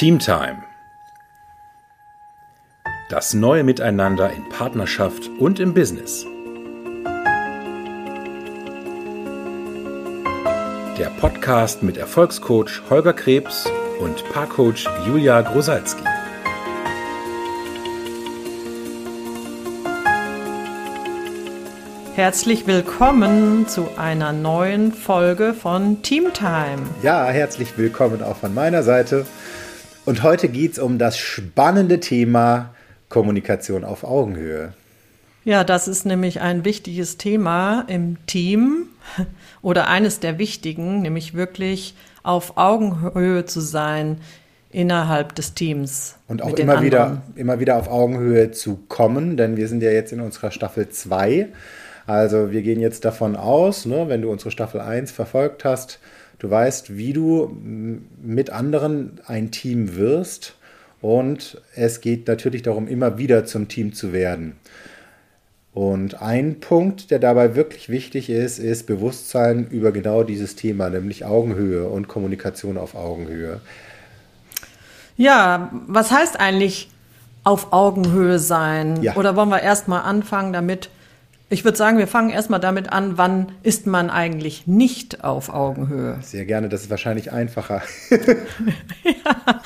Teamtime. Das neue Miteinander in Partnerschaft und im Business. Der Podcast mit Erfolgscoach Holger Krebs und Paarcoach Julia Grosalski. Herzlich willkommen zu einer neuen Folge von Teamtime. Ja, herzlich willkommen auch von meiner Seite. Und heute geht es um das spannende Thema Kommunikation auf Augenhöhe. Ja, das ist nämlich ein wichtiges Thema im Team oder eines der wichtigen, nämlich wirklich auf Augenhöhe zu sein innerhalb des Teams. Und auch immer wieder, immer wieder auf Augenhöhe zu kommen, denn wir sind ja jetzt in unserer Staffel 2. Also wir gehen jetzt davon aus, ne, wenn du unsere Staffel 1 verfolgt hast, Du weißt, wie du mit anderen ein Team wirst. Und es geht natürlich darum, immer wieder zum Team zu werden. Und ein Punkt, der dabei wirklich wichtig ist, ist Bewusstsein über genau dieses Thema, nämlich Augenhöhe und Kommunikation auf Augenhöhe. Ja, was heißt eigentlich auf Augenhöhe sein? Ja. Oder wollen wir erstmal anfangen damit, ich würde sagen, wir fangen erstmal damit an, wann ist man eigentlich nicht auf Augenhöhe? Sehr gerne, das ist wahrscheinlich einfacher. ja,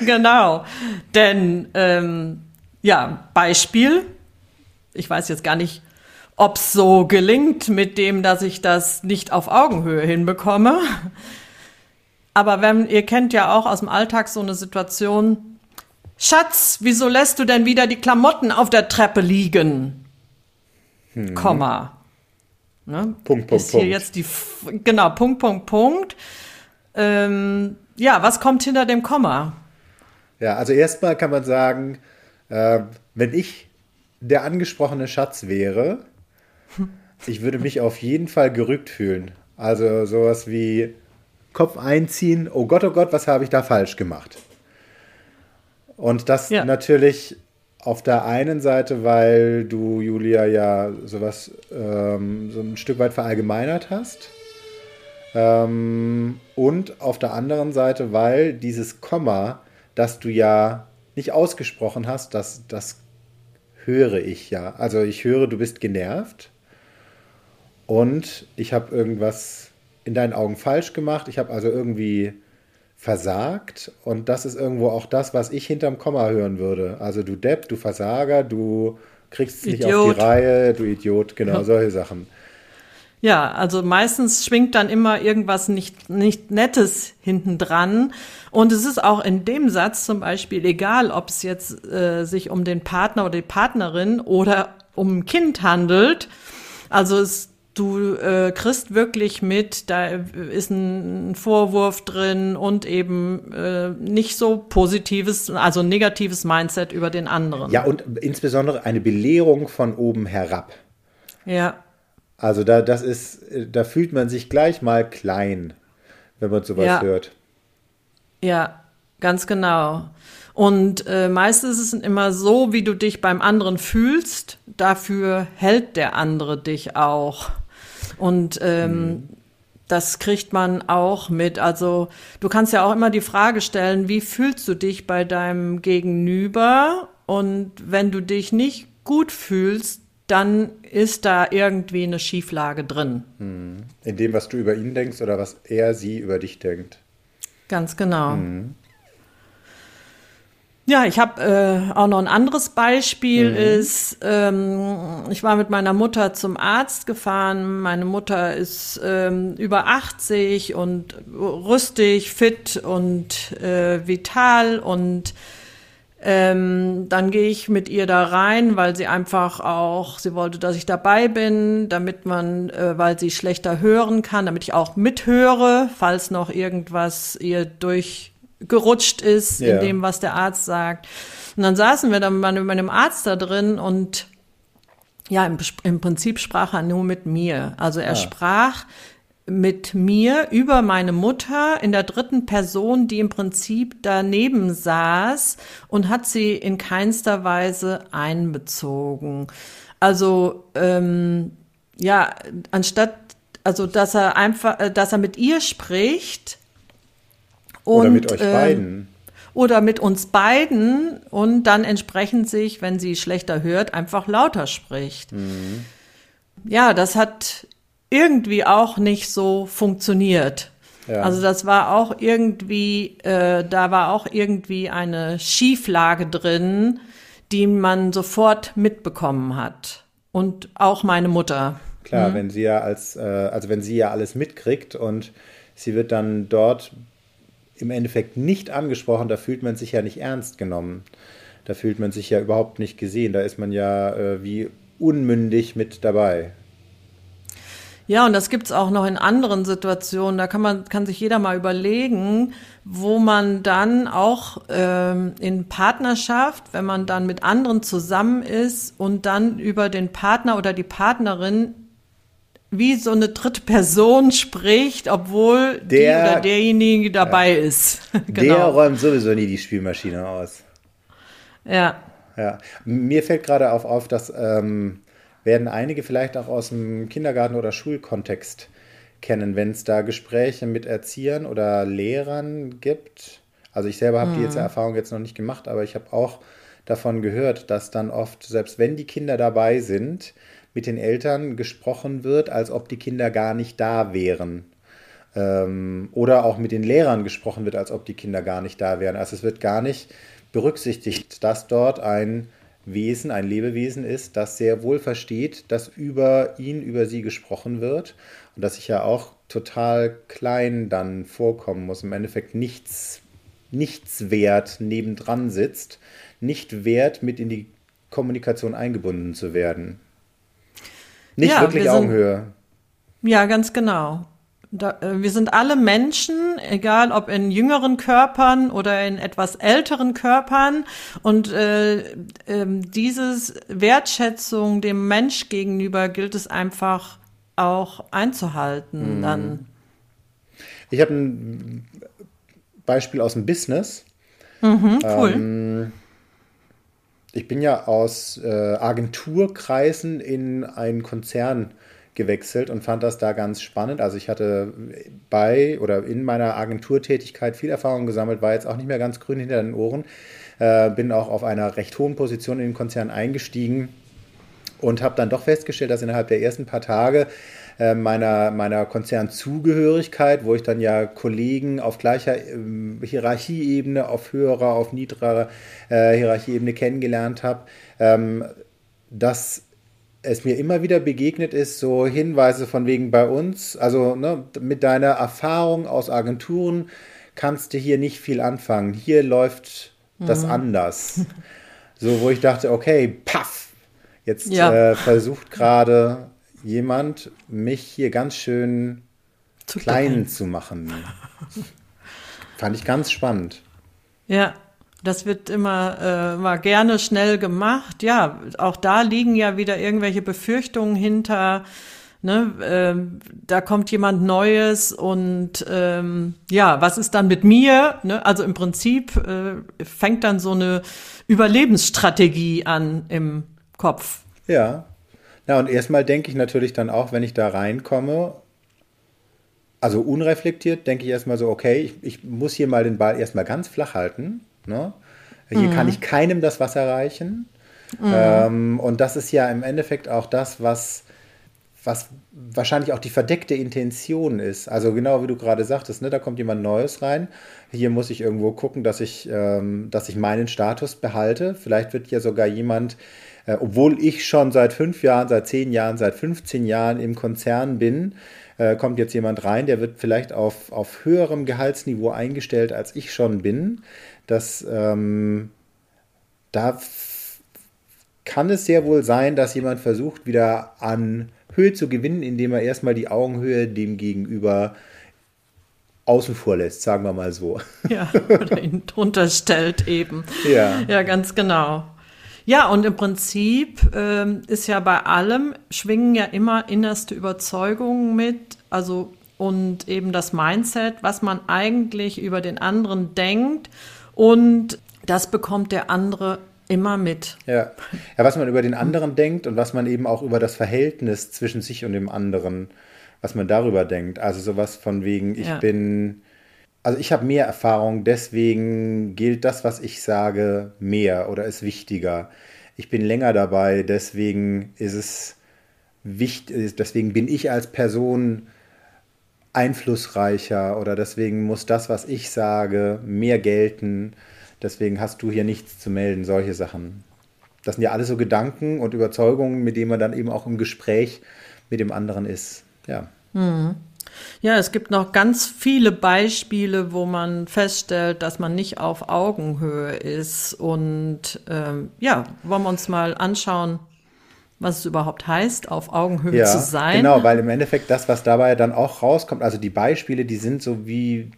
genau. Denn, ähm, ja, Beispiel, ich weiß jetzt gar nicht, ob es so gelingt mit dem, dass ich das nicht auf Augenhöhe hinbekomme. Aber wenn, ihr kennt ja auch aus dem Alltag so eine Situation, Schatz, wieso lässt du denn wieder die Klamotten auf der Treppe liegen? Hm. Komma. Ne? Punkt, Punkt, ist hier Punkt. jetzt die, genau, Punkt, Punkt, Punkt. Ähm, ja, was kommt hinter dem Komma? Ja, also erstmal kann man sagen, äh, wenn ich der angesprochene Schatz wäre, ich würde mich auf jeden Fall gerückt fühlen. Also sowas wie Kopf einziehen, oh Gott, oh Gott, was habe ich da falsch gemacht? Und das ja. natürlich auf der einen Seite, weil du, Julia, ja sowas ähm, so ein Stück weit verallgemeinert hast. Ähm, und auf der anderen Seite, weil dieses Komma, das du ja nicht ausgesprochen hast, das, das höre ich ja. Also ich höre, du bist genervt und ich habe irgendwas in deinen Augen falsch gemacht. Ich habe also irgendwie versagt. Und das ist irgendwo auch das, was ich hinterm Komma hören würde. Also du Depp, du Versager, du kriegst es nicht auf die Reihe, du Idiot, genau, ja. solche Sachen. Ja, also meistens schwingt dann immer irgendwas nicht, nicht Nettes hinten dran. Und es ist auch in dem Satz zum Beispiel egal, ob es jetzt äh, sich um den Partner oder die Partnerin oder um ein Kind handelt. Also es du äh, kriegst wirklich mit, da ist ein Vorwurf drin und eben äh, nicht so positives, also negatives Mindset über den anderen. Ja, und insbesondere eine Belehrung von oben herab. Ja. Also da, das ist, da fühlt man sich gleich mal klein, wenn man sowas ja. hört. Ja, ganz genau. Und äh, meistens ist es immer so, wie du dich beim anderen fühlst, dafür hält der andere dich auch. Und ähm, mhm. das kriegt man auch mit. Also du kannst ja auch immer die Frage stellen, wie fühlst du dich bei deinem Gegenüber? Und wenn du dich nicht gut fühlst, dann ist da irgendwie eine Schieflage drin. Mhm. In dem, was du über ihn denkst oder was er, sie über dich denkt. Ganz genau. Mhm. Ja, ich habe äh, auch noch ein anderes Beispiel. Mhm. Ist, ähm, ich war mit meiner Mutter zum Arzt gefahren. Meine Mutter ist ähm, über 80 und rüstig, fit und äh, vital und ähm, dann gehe ich mit ihr da rein, weil sie einfach auch, sie wollte, dass ich dabei bin, damit man, äh, weil sie schlechter hören kann, damit ich auch mithöre, falls noch irgendwas ihr durch gerutscht ist ja. in dem, was der Arzt sagt. Und dann saßen wir dann mit meinem Arzt da drin und ja, im, im Prinzip sprach er nur mit mir. Also er ah. sprach mit mir über meine Mutter in der dritten Person, die im Prinzip daneben saß und hat sie in keinster Weise einbezogen. Also ähm, ja, anstatt also dass er einfach, dass er mit ihr spricht, und, Oder mit euch äh, beiden. oder mit uns beiden und dann entsprechend sich, wenn sie schlechter hört, einfach lauter spricht. Mhm. Ja, das hat irgendwie auch nicht so funktioniert. Ja. Also das war auch irgendwie, äh, da war auch irgendwie eine Schieflage drin, die man sofort mitbekommen hat. Und auch meine Mutter. Klar, mhm. wenn sie ja als, äh, also wenn sie ja alles mitkriegt und sie wird dann dort im Endeffekt nicht angesprochen, da fühlt man sich ja nicht ernst genommen. Da fühlt man sich ja überhaupt nicht gesehen. Da ist man ja äh, wie unmündig mit dabei. Ja, und das gibt's auch noch in anderen Situationen. Da kann man, kann sich jeder mal überlegen, wo man dann auch ähm, in Partnerschaft, wenn man dann mit anderen zusammen ist und dann über den Partner oder die Partnerin wie so eine dritte Person spricht, obwohl der, die oder derjenige dabei ja, ist. genau. Der räumt sowieso nie die Spielmaschine aus. Ja. Ja. Mir fällt gerade auf, auf dass ähm, werden einige vielleicht auch aus dem Kindergarten- oder Schulkontext kennen, wenn es da Gespräche mit Erziehern oder Lehrern gibt. Also ich selber habe mhm. die jetzt Erfahrung jetzt noch nicht gemacht, aber ich habe auch davon gehört, dass dann oft, selbst wenn die Kinder dabei sind, mit den Eltern gesprochen wird, als ob die Kinder gar nicht da wären. Ähm, oder auch mit den Lehrern gesprochen wird, als ob die Kinder gar nicht da wären. Also es wird gar nicht berücksichtigt, dass dort ein Wesen, ein Lebewesen ist, das sehr wohl versteht, dass über ihn, über sie gesprochen wird und dass sich ja auch total klein dann vorkommen muss, im Endeffekt nichts, nichts wert nebendran sitzt, nicht wert mit in die Kommunikation eingebunden zu werden. Nicht ja, wirklich wir Augenhöhe. ja, ganz genau. Da, äh, wir sind alle Menschen, egal ob in jüngeren Körpern oder in etwas älteren Körpern. Und äh, äh, dieses Wertschätzung dem Mensch gegenüber gilt es einfach auch einzuhalten. Mhm. Dann. Ich habe ein Beispiel aus dem Business. Mhm, cool. Ähm, ich bin ja aus äh, Agenturkreisen in einen Konzern gewechselt und fand das da ganz spannend. Also ich hatte bei oder in meiner Agenturtätigkeit viel Erfahrung gesammelt, war jetzt auch nicht mehr ganz grün hinter den Ohren, äh, bin auch auf einer recht hohen Position in den Konzern eingestiegen und habe dann doch festgestellt, dass innerhalb der ersten paar Tage äh, meiner, meiner Konzernzugehörigkeit, wo ich dann ja Kollegen auf gleicher ähm, Hierarchieebene, auf höherer, auf niedrigerer äh, Hierarchieebene kennengelernt habe, ähm, dass es mir immer wieder begegnet ist, so Hinweise von wegen bei uns, also ne, mit deiner Erfahrung aus Agenturen kannst du hier nicht viel anfangen. Hier läuft das mhm. anders. So, wo ich dachte, okay, paff, jetzt ja. äh, versucht gerade jemand, mich hier ganz schön zu klein, klein zu machen. Fand ich ganz spannend. Ja, das wird immer, äh, immer gerne schnell gemacht. Ja, auch da liegen ja wieder irgendwelche Befürchtungen hinter. Ne, ähm, da kommt jemand Neues und ähm, ja, was ist dann mit mir? Ne? Also im Prinzip äh, fängt dann so eine Überlebensstrategie an im Kopf. Ja. Na, und erstmal denke ich natürlich dann auch, wenn ich da reinkomme, also unreflektiert, denke ich erstmal so, okay, ich, ich muss hier mal den Ball erstmal ganz flach halten Ne? Hier mhm. kann ich keinem das Wasser reichen. Mhm. Ähm, und das ist ja im Endeffekt auch das, was, was wahrscheinlich auch die verdeckte Intention ist. Also genau wie du gerade sagtest, ne, da kommt jemand Neues rein. Hier muss ich irgendwo gucken, dass ich, ähm, dass ich meinen Status behalte. Vielleicht wird ja sogar jemand, äh, obwohl ich schon seit fünf Jahren, seit zehn Jahren, seit 15 Jahren im Konzern bin, äh, kommt jetzt jemand rein, der wird vielleicht auf, auf höherem Gehaltsniveau eingestellt, als ich schon bin dass ähm, da kann es sehr wohl sein, dass jemand versucht, wieder an Höhe zu gewinnen, indem er erstmal die Augenhöhe dem Gegenüber außen vor lässt, sagen wir mal so. Ja, oder ihn drunter stellt eben. Ja. Ja, ganz genau. Ja, und im Prinzip ähm, ist ja bei allem, schwingen ja immer innerste Überzeugungen mit, also und eben das Mindset, was man eigentlich über den anderen denkt und das bekommt der andere immer mit. Ja. ja, was man über den anderen denkt und was man eben auch über das Verhältnis zwischen sich und dem anderen, was man darüber denkt. Also sowas von wegen, ich ja. bin, also ich habe mehr Erfahrung, deswegen gilt das, was ich sage, mehr oder ist wichtiger. Ich bin länger dabei, deswegen ist es wichtig, deswegen bin ich als Person einflussreicher oder deswegen muss das, was ich sage, mehr gelten. Deswegen hast du hier nichts zu melden, solche Sachen. Das sind ja alles so Gedanken und Überzeugungen, mit denen man dann eben auch im Gespräch mit dem anderen ist. Ja. Mhm. Ja, es gibt noch ganz viele Beispiele, wo man feststellt, dass man nicht auf Augenhöhe ist. Und ähm, ja, wollen wir uns mal anschauen, was es überhaupt heißt, auf Augenhöhe ja, zu sein. Genau, weil im Endeffekt das, was dabei dann auch rauskommt, also die Beispiele, die sind so wie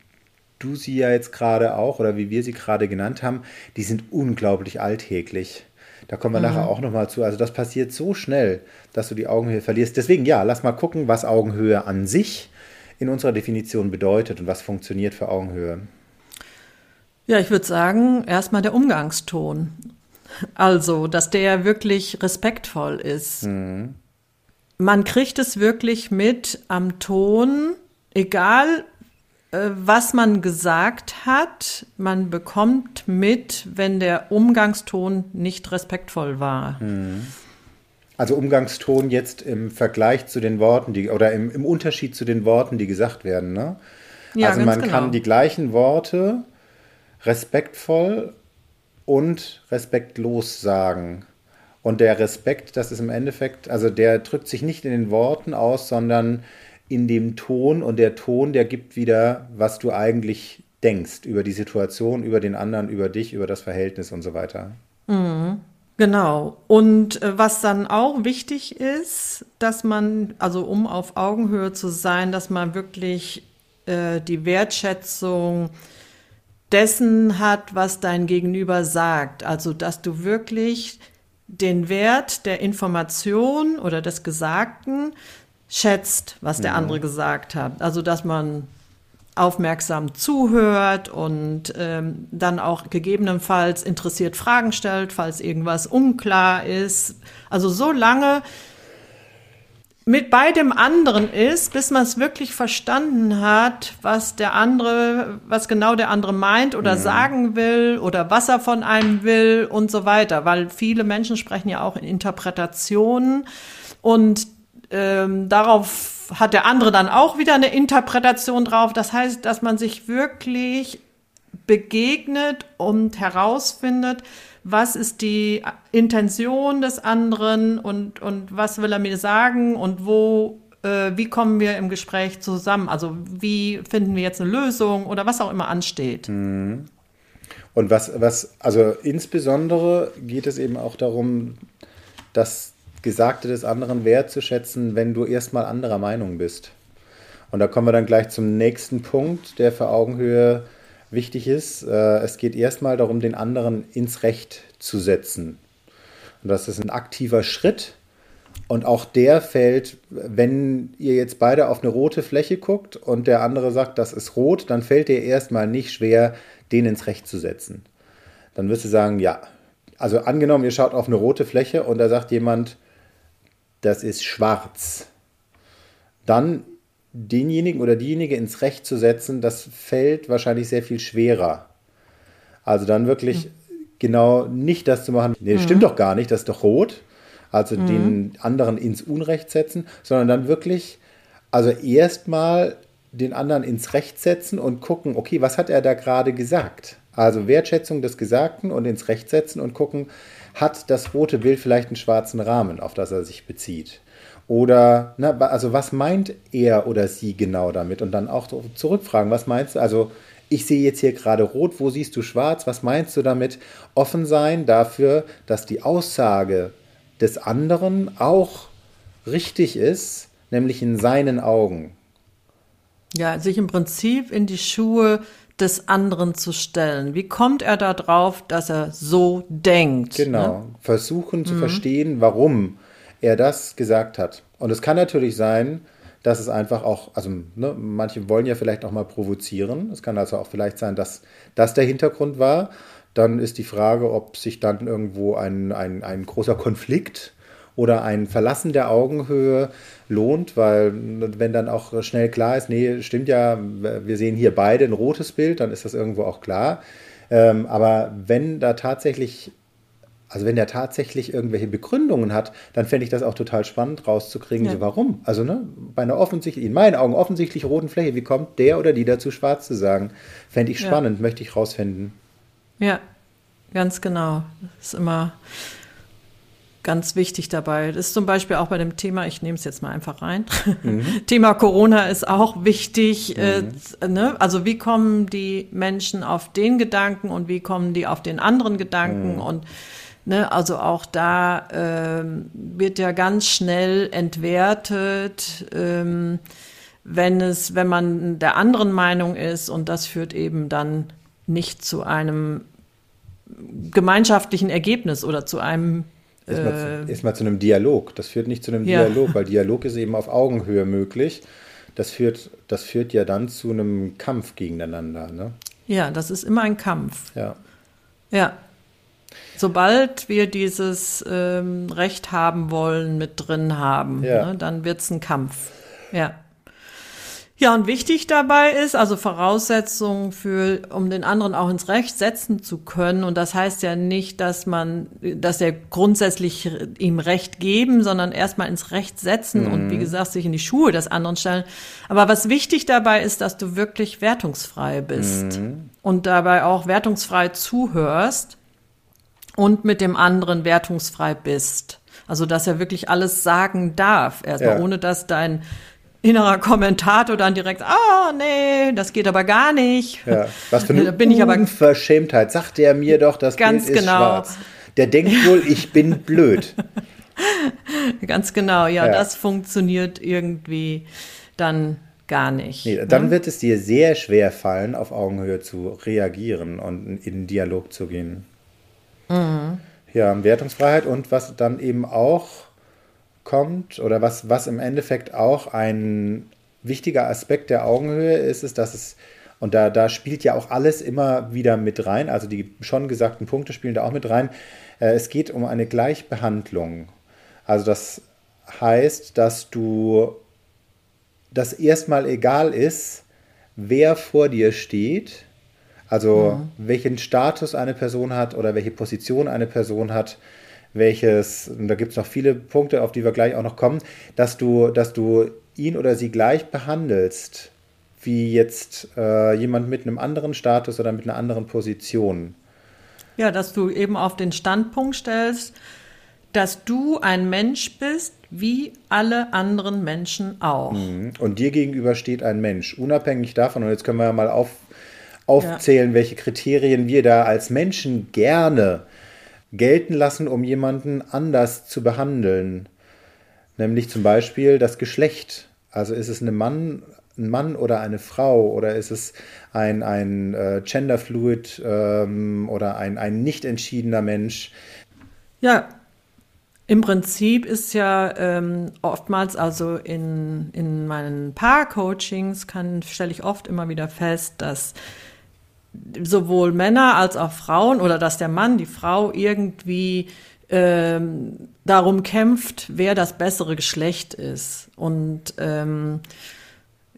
du sie ja jetzt gerade auch oder wie wir sie gerade genannt haben, die sind unglaublich alltäglich. Da kommen wir mhm. nachher auch nochmal zu. Also das passiert so schnell, dass du die Augenhöhe verlierst. Deswegen ja, lass mal gucken, was Augenhöhe an sich in unserer Definition bedeutet und was funktioniert für Augenhöhe. Ja, ich würde sagen, erstmal der Umgangston. Also, dass der wirklich respektvoll ist. Mhm. Man kriegt es wirklich mit am Ton, egal äh, was man gesagt hat, man bekommt mit, wenn der Umgangston nicht respektvoll war. Mhm. Also Umgangston jetzt im Vergleich zu den Worten, die oder im, im Unterschied zu den Worten, die gesagt werden. Ne? Ja, also man genau. kann die gleichen Worte respektvoll und respektlos sagen. Und der Respekt, das ist im Endeffekt, also der drückt sich nicht in den Worten aus, sondern in dem Ton und der Ton, der gibt wieder, was du eigentlich denkst über die Situation, über den anderen, über dich, über das Verhältnis und so weiter. Mhm. Genau. Und äh, was dann auch wichtig ist, dass man, also um auf Augenhöhe zu sein, dass man wirklich äh, die Wertschätzung dessen hat, was dein Gegenüber sagt. Also, dass du wirklich den Wert der Information oder des Gesagten schätzt, was der mhm. andere gesagt hat. Also, dass man aufmerksam zuhört und ähm, dann auch gegebenenfalls interessiert Fragen stellt, falls irgendwas unklar ist. Also so lange mit bei dem anderen ist, bis man es wirklich verstanden hat, was der andere, was genau der andere meint oder mhm. sagen will oder was er von einem will und so weiter. Weil viele Menschen sprechen ja auch in Interpretationen und ähm, darauf hat der andere dann auch wieder eine Interpretation drauf. Das heißt, dass man sich wirklich begegnet und herausfindet, was ist die Intention des anderen und, und was will er mir sagen und wo, äh, wie kommen wir im Gespräch zusammen? Also wie finden wir jetzt eine Lösung oder was auch immer ansteht. Mhm. Und was, was, also insbesondere geht es eben auch darum, dass Gesagte des anderen wertzuschätzen, wenn du erstmal anderer Meinung bist. Und da kommen wir dann gleich zum nächsten Punkt, der für Augenhöhe wichtig ist. Äh, es geht erstmal darum, den anderen ins Recht zu setzen. Und das ist ein aktiver Schritt. Und auch der fällt, wenn ihr jetzt beide auf eine rote Fläche guckt und der andere sagt, das ist rot, dann fällt dir erstmal nicht schwer, den ins Recht zu setzen. Dann wirst du sagen, ja. Also angenommen, ihr schaut auf eine rote Fläche und da sagt jemand, das ist schwarz. Dann denjenigen oder diejenige ins Recht zu setzen, das fällt wahrscheinlich sehr viel schwerer. Also dann wirklich mhm. genau nicht das zu machen, nee, mhm. stimmt doch gar nicht, das ist doch rot. Also mhm. den anderen ins Unrecht setzen, sondern dann wirklich, also erstmal den anderen ins Recht setzen und gucken, okay, was hat er da gerade gesagt? Also Wertschätzung des Gesagten und ins Recht setzen und gucken, hat das rote Bild vielleicht einen schwarzen Rahmen, auf das er sich bezieht? Oder, na, also was meint er oder sie genau damit? Und dann auch zurückfragen, was meinst du? Also, ich sehe jetzt hier gerade rot, wo siehst du schwarz? Was meinst du damit? Offen sein dafür, dass die Aussage des anderen auch richtig ist, nämlich in seinen Augen. Ja, sich im Prinzip in die Schuhe des anderen zu stellen. Wie kommt er da drauf, dass er so denkt? Genau. Ne? Versuchen zu mhm. verstehen, warum er das gesagt hat. Und es kann natürlich sein, dass es einfach auch, also ne, manche wollen ja vielleicht auch mal provozieren. Es kann also auch vielleicht sein, dass das der Hintergrund war. Dann ist die Frage, ob sich dann irgendwo ein, ein, ein großer Konflikt oder ein Verlassen der Augenhöhe lohnt, weil wenn dann auch schnell klar ist, nee, stimmt ja, wir sehen hier beide ein rotes Bild, dann ist das irgendwo auch klar. Ähm, aber wenn da tatsächlich also wenn der tatsächlich irgendwelche Begründungen hat, dann fände ich das auch total spannend rauszukriegen, ja. so warum. Also ne, bei einer offensichtlich, in meinen Augen offensichtlich roten Fläche, wie kommt der oder die dazu, schwarz zu sagen? Fände ich spannend, ja. möchte ich rausfinden. Ja, ganz genau. Das ist immer ganz wichtig dabei. Das ist zum Beispiel auch bei dem Thema, ich nehme es jetzt mal einfach rein. Mhm. Thema Corona ist auch wichtig. Mhm. Äh, ne? Also wie kommen die Menschen auf den Gedanken und wie kommen die auf den anderen Gedanken mhm. und Ne, also auch da ähm, wird ja ganz schnell entwertet, ähm, wenn es, wenn man der anderen Meinung ist und das führt eben dann nicht zu einem gemeinschaftlichen Ergebnis oder zu einem Erstmal, äh, erstmal zu einem Dialog. Das führt nicht zu einem ja. Dialog, weil Dialog ist eben auf Augenhöhe möglich. Das führt, das führt ja dann zu einem Kampf gegeneinander. Ne? Ja, das ist immer ein Kampf. Ja. Ja. Sobald wir dieses ähm, Recht haben wollen, mit drin haben, ja. ne, dann wird es ein Kampf. Ja. Ja, und wichtig dabei ist, also Voraussetzung für, um den anderen auch ins Recht setzen zu können. Und das heißt ja nicht, dass man, dass er grundsätzlich ihm Recht geben, sondern erstmal ins Recht setzen mhm. und wie gesagt, sich in die Schuhe des anderen stellen. Aber was wichtig dabei ist, dass du wirklich wertungsfrei bist mhm. und dabei auch wertungsfrei zuhörst und mit dem anderen wertungsfrei bist. Also, dass er wirklich alles sagen darf, erstmal, ja. ohne dass dein innerer Kommentator dann direkt, ah, nee, das geht aber gar nicht. Ja, was für eine bin ich aber Unverschämtheit. Sagt er mir doch, das ganz Bild ist genau. schwarz. Der denkt wohl, ich bin blöd. ganz genau, ja, ja, das funktioniert irgendwie dann gar nicht. Nee, dann ne? wird es dir sehr schwer fallen, auf Augenhöhe zu reagieren und in den Dialog zu gehen. Mhm. Ja, Wertungsfreiheit und was dann eben auch kommt oder was, was im Endeffekt auch ein wichtiger Aspekt der Augenhöhe ist, ist, dass es, und da, da spielt ja auch alles immer wieder mit rein, also die schon gesagten Punkte spielen da auch mit rein, äh, es geht um eine Gleichbehandlung. Also das heißt, dass du das erstmal egal ist, wer vor dir steht, also mhm. welchen Status eine Person hat oder welche Position eine Person hat, welches, und da gibt es noch viele Punkte, auf die wir gleich auch noch kommen, dass du, dass du ihn oder sie gleich behandelst, wie jetzt äh, jemand mit einem anderen Status oder mit einer anderen Position. Ja, dass du eben auf den Standpunkt stellst, dass du ein Mensch bist, wie alle anderen Menschen auch. Mhm. Und dir gegenüber steht ein Mensch, unabhängig davon, und jetzt können wir ja mal auf, aufzählen, ja. welche Kriterien wir da als Menschen gerne gelten lassen, um jemanden anders zu behandeln. Nämlich zum Beispiel das Geschlecht. Also ist es eine Mann, ein Mann oder eine Frau oder ist es ein, ein äh, Genderfluid ähm, oder ein, ein nicht entschiedener Mensch? Ja, im Prinzip ist ja ähm, oftmals, also in, in meinen Paar-Coachings stelle ich oft immer wieder fest, dass sowohl Männer als auch Frauen oder dass der Mann die Frau irgendwie ähm, darum kämpft, wer das bessere Geschlecht ist. Und ähm,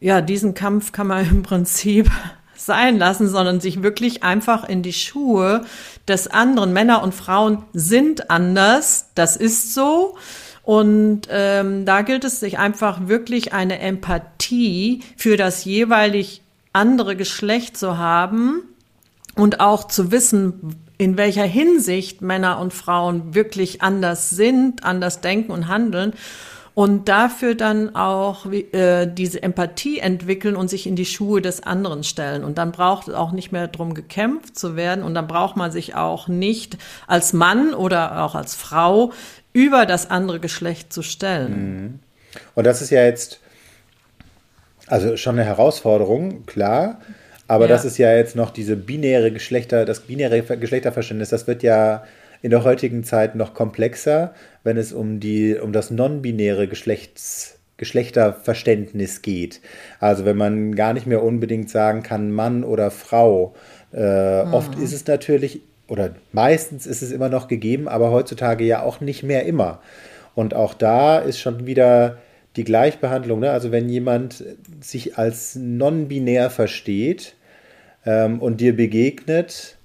ja, diesen Kampf kann man im Prinzip sein lassen, sondern sich wirklich einfach in die Schuhe des anderen. Männer und Frauen sind anders, das ist so. Und ähm, da gilt es sich einfach wirklich eine Empathie für das jeweilig andere Geschlecht zu haben und auch zu wissen, in welcher Hinsicht Männer und Frauen wirklich anders sind, anders denken und handeln und dafür dann auch äh, diese Empathie entwickeln und sich in die Schuhe des anderen stellen. Und dann braucht es auch nicht mehr drum gekämpft zu werden und dann braucht man sich auch nicht als Mann oder auch als Frau über das andere Geschlecht zu stellen. Mhm. Und das ist ja jetzt also schon eine Herausforderung, klar. Aber ja. das ist ja jetzt noch diese binäre Geschlechter, das binäre Geschlechterverständnis, das wird ja in der heutigen Zeit noch komplexer, wenn es um die, um das non-binäre Geschlechts, Geschlechterverständnis geht. Also wenn man gar nicht mehr unbedingt sagen kann, Mann oder Frau. Äh, mhm. Oft ist es natürlich, oder meistens ist es immer noch gegeben, aber heutzutage ja auch nicht mehr immer. Und auch da ist schon wieder die Gleichbehandlung. Ne? Also wenn jemand sich als non-binär versteht ähm, und dir begegnet,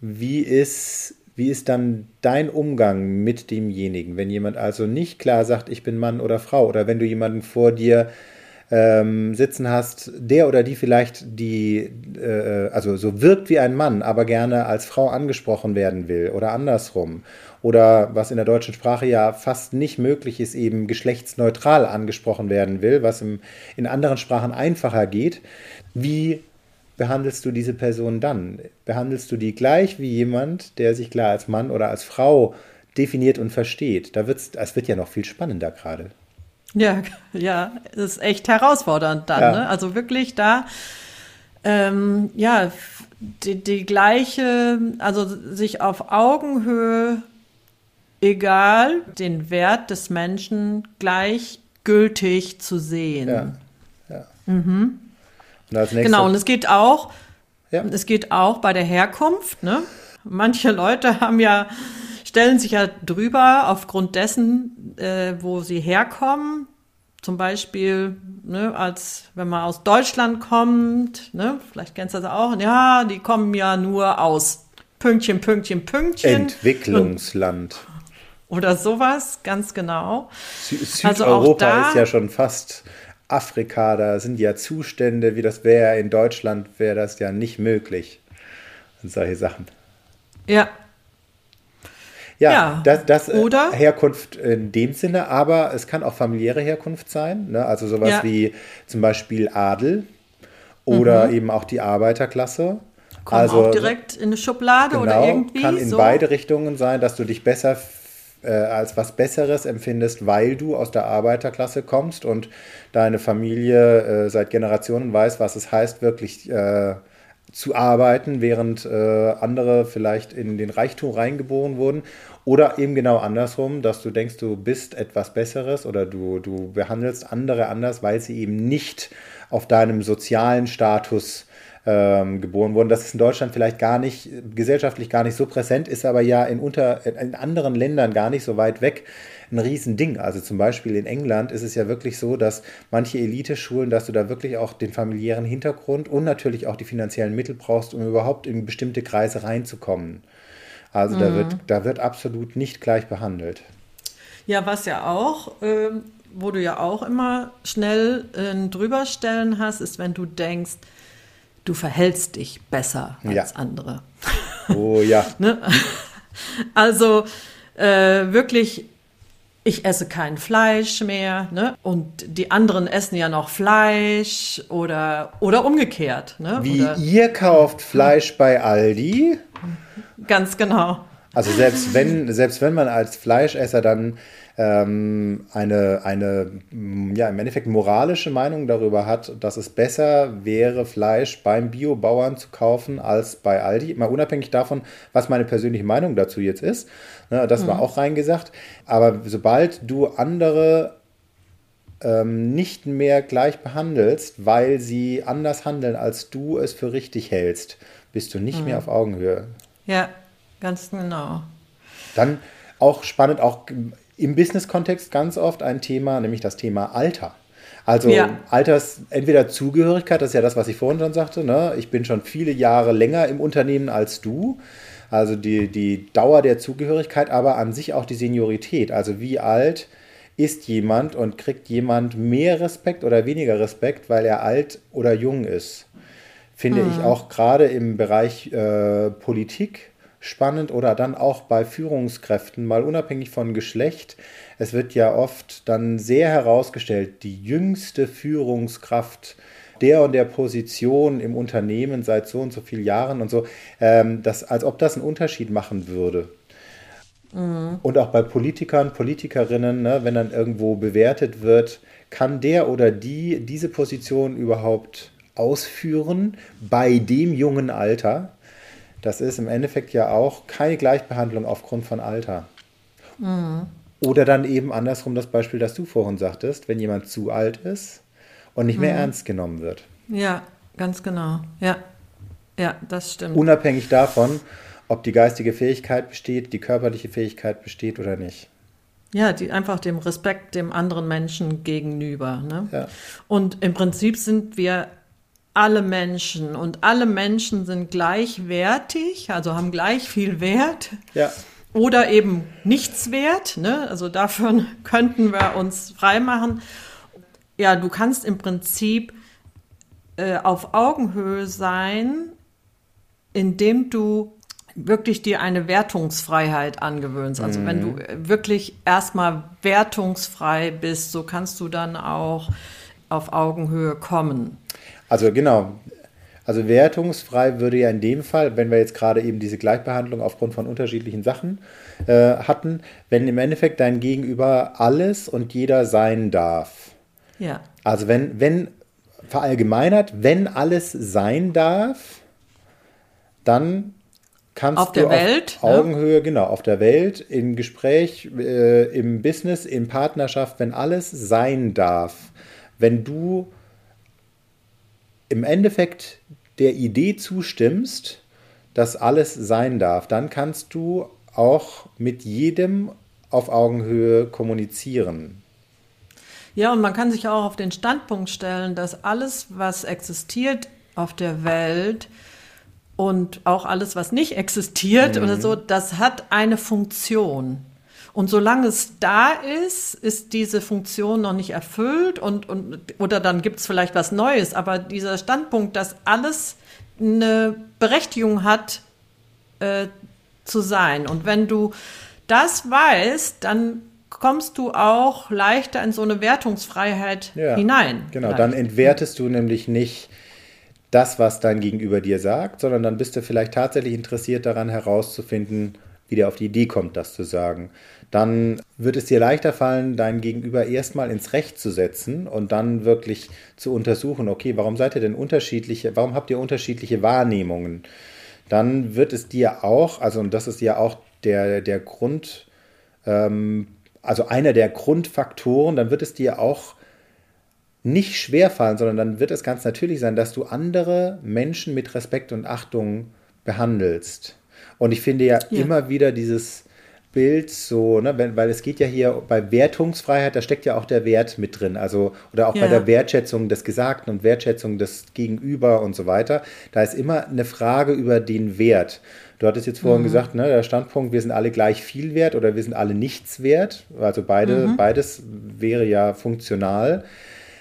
wie ist, wie ist dann dein Umgang mit demjenigen? Wenn jemand also nicht klar sagt, ich bin Mann oder Frau, oder wenn du jemanden vor dir ähm, sitzen hast, der oder die vielleicht die, äh, also so wirkt wie ein Mann, aber gerne als Frau angesprochen werden will oder andersrum. Oder was in der deutschen Sprache ja fast nicht möglich ist, eben geschlechtsneutral angesprochen werden will, was im, in anderen Sprachen einfacher geht. Wie behandelst du diese Person dann? Behandelst du die gleich wie jemand, der sich klar als Mann oder als Frau definiert und versteht? Da wird's, es wird ja noch viel spannender gerade. Ja, ja, ist echt herausfordernd dann. Ja. Ne? Also wirklich da, ähm, ja, die, die gleiche, also sich auf Augenhöhe, egal, den Wert des Menschen gleichgültig zu sehen. Ja, ja. Mhm. Und genau, und es geht auch, ja. es geht auch bei der Herkunft. Ne? Manche Leute haben ja stellen sich ja drüber aufgrund dessen, äh, wo sie herkommen. Zum Beispiel, ne, als wenn man aus Deutschland kommt, ne, vielleicht kennst du das auch, ja, die kommen ja nur aus Pünktchen, Pünktchen, Pünktchen. Entwicklungsland. Und, oder sowas, ganz genau. Sü Südeuropa also ist ja schon fast Afrika, da sind ja Zustände, wie das wäre in Deutschland, wäre das ja nicht möglich. Und solche Sachen. Ja, ja, ja. das, das äh, Oder? Herkunft in dem Sinne, aber es kann auch familiäre Herkunft sein. Ne? Also sowas ja. wie zum Beispiel Adel oder mhm. eben auch die Arbeiterklasse. Kommt also, auch direkt in eine Schublade genau, oder irgendwie. Kann in so. beide Richtungen sein, dass du dich besser äh, als was Besseres empfindest, weil du aus der Arbeiterklasse kommst und deine Familie äh, seit Generationen weiß, was es heißt, wirklich äh, zu arbeiten, während äh, andere vielleicht in den Reichtum reingeboren wurden. Oder eben genau andersrum, dass du denkst, du bist etwas Besseres oder du, du behandelst andere anders, weil sie eben nicht auf deinem sozialen Status ähm, geboren wurden. Das ist in Deutschland vielleicht gar nicht, gesellschaftlich gar nicht so präsent, ist aber ja in, unter, in anderen Ländern gar nicht so weit weg ein Riesending. Also zum Beispiel in England ist es ja wirklich so, dass manche Eliteschulen, dass du da wirklich auch den familiären Hintergrund und natürlich auch die finanziellen Mittel brauchst, um überhaupt in bestimmte Kreise reinzukommen. Also mhm. da, wird, da wird absolut nicht gleich behandelt. Ja, was ja auch, äh, wo du ja auch immer schnell äh, drüberstellen hast, ist, wenn du denkst, du verhältst dich besser als ja. andere. Oh ja. ne? Also äh, wirklich ich esse kein Fleisch mehr, ne? Und die anderen essen ja noch Fleisch oder, oder umgekehrt, ne? Wie oder, ihr kauft Fleisch bei Aldi? Ganz genau. Also selbst wenn, selbst wenn man als Fleischesser dann ähm, eine, eine, ja, im Endeffekt moralische Meinung darüber hat, dass es besser wäre, Fleisch beim Biobauern zu kaufen als bei Aldi. Mal unabhängig davon, was meine persönliche Meinung dazu jetzt ist. Ne, das mhm. war auch reingesagt. Aber sobald du andere ähm, nicht mehr gleich behandelst, weil sie anders handeln, als du es für richtig hältst, bist du nicht mhm. mehr auf Augenhöhe. Ja, ganz genau. Dann auch spannend, auch im Business-Kontext ganz oft ein Thema, nämlich das Thema Alter. Also ja. Alters, entweder Zugehörigkeit, das ist ja das, was ich vorhin schon sagte, ne? ich bin schon viele Jahre länger im Unternehmen als du. Also die, die Dauer der Zugehörigkeit, aber an sich auch die Seniorität. Also wie alt ist jemand und kriegt jemand mehr Respekt oder weniger Respekt, weil er alt oder jung ist. Finde hm. ich auch gerade im Bereich äh, Politik spannend oder dann auch bei Führungskräften, mal unabhängig von Geschlecht. Es wird ja oft dann sehr herausgestellt, die jüngste Führungskraft der und der Position im Unternehmen seit so und so vielen Jahren und so, ähm, das, als ob das einen Unterschied machen würde. Mhm. Und auch bei Politikern, Politikerinnen, ne, wenn dann irgendwo bewertet wird, kann der oder die diese Position überhaupt ausführen bei dem jungen Alter? Das ist im Endeffekt ja auch keine Gleichbehandlung aufgrund von Alter. Mhm. Oder dann eben andersrum das Beispiel, das du vorhin sagtest, wenn jemand zu alt ist und nicht mehr mhm. ernst genommen wird. Ja, ganz genau. Ja, ja, das stimmt. Unabhängig davon, ob die geistige Fähigkeit besteht, die körperliche Fähigkeit besteht oder nicht. Ja, die, einfach dem Respekt dem anderen Menschen gegenüber. Ne? Ja. Und im Prinzip sind wir alle Menschen und alle Menschen sind gleichwertig, also haben gleich viel Wert Ja. oder eben nichts wert. Ne? Also davon könnten wir uns freimachen. Ja, du kannst im Prinzip äh, auf Augenhöhe sein, indem du wirklich dir eine Wertungsfreiheit angewöhnst. Also wenn du äh, wirklich erstmal wertungsfrei bist, so kannst du dann auch auf Augenhöhe kommen. Also genau. Also wertungsfrei würde ja in dem Fall, wenn wir jetzt gerade eben diese Gleichbehandlung aufgrund von unterschiedlichen Sachen äh, hatten, wenn im Endeffekt dein Gegenüber alles und jeder sein darf. Ja. Also wenn, wenn verallgemeinert, wenn alles sein darf, dann kannst Auf du der Welt, auf ne? Augenhöhe, genau, auf der Welt, im Gespräch, äh, im Business, in Partnerschaft, wenn alles sein darf, wenn du im Endeffekt der Idee zustimmst, dass alles sein darf, dann kannst du auch mit jedem auf Augenhöhe kommunizieren. Ja, und man kann sich auch auf den Standpunkt stellen, dass alles, was existiert auf der Welt und auch alles, was nicht existiert oder so, das hat eine Funktion. Und solange es da ist, ist diese Funktion noch nicht erfüllt und, und oder dann gibt es vielleicht was Neues. Aber dieser Standpunkt, dass alles eine Berechtigung hat, äh, zu sein. Und wenn du das weißt, dann kommst du auch leichter in so eine Wertungsfreiheit Ja, hinein. Genau, Vielleicht. dann entwertest du nämlich nicht das, was dein Gegenüber dir sagt, sondern dann bist du vielleicht tatsächlich interessiert daran herauszufinden, wie der auf die Idee kommt, das zu sagen. Dann wird es dir leichter fallen, dein Gegenüber erstmal ins Recht zu setzen und dann wirklich zu untersuchen, okay, warum seid ihr denn unterschiedliche, warum habt ihr unterschiedliche Wahrnehmungen? Dann wird es dir auch, also und das ist ja auch der, der Grund, ähm, also einer der Grundfaktoren, dann wird es dir auch nicht schwerfallen, sondern dann wird es ganz natürlich sein, dass du andere Menschen mit Respekt und Achtung behandelst. Und ich finde ja, Ja. immer wieder dieses Bild so, ne, wenn, weil es geht ja hier bei Wertungsfreiheit, da steckt ja auch der Wert mit drin, also oder auch bei Ja. der Wertschätzung des Gesagten und Wertschätzung des Gegenüber und so weiter. Da ist immer eine Frage über den Wert. Du hattest jetzt vorhin gesagt, ne, der Standpunkt, wir sind alle gleich viel wert oder wir sind alle nichts wert. Also beide, beides wäre ja funktional.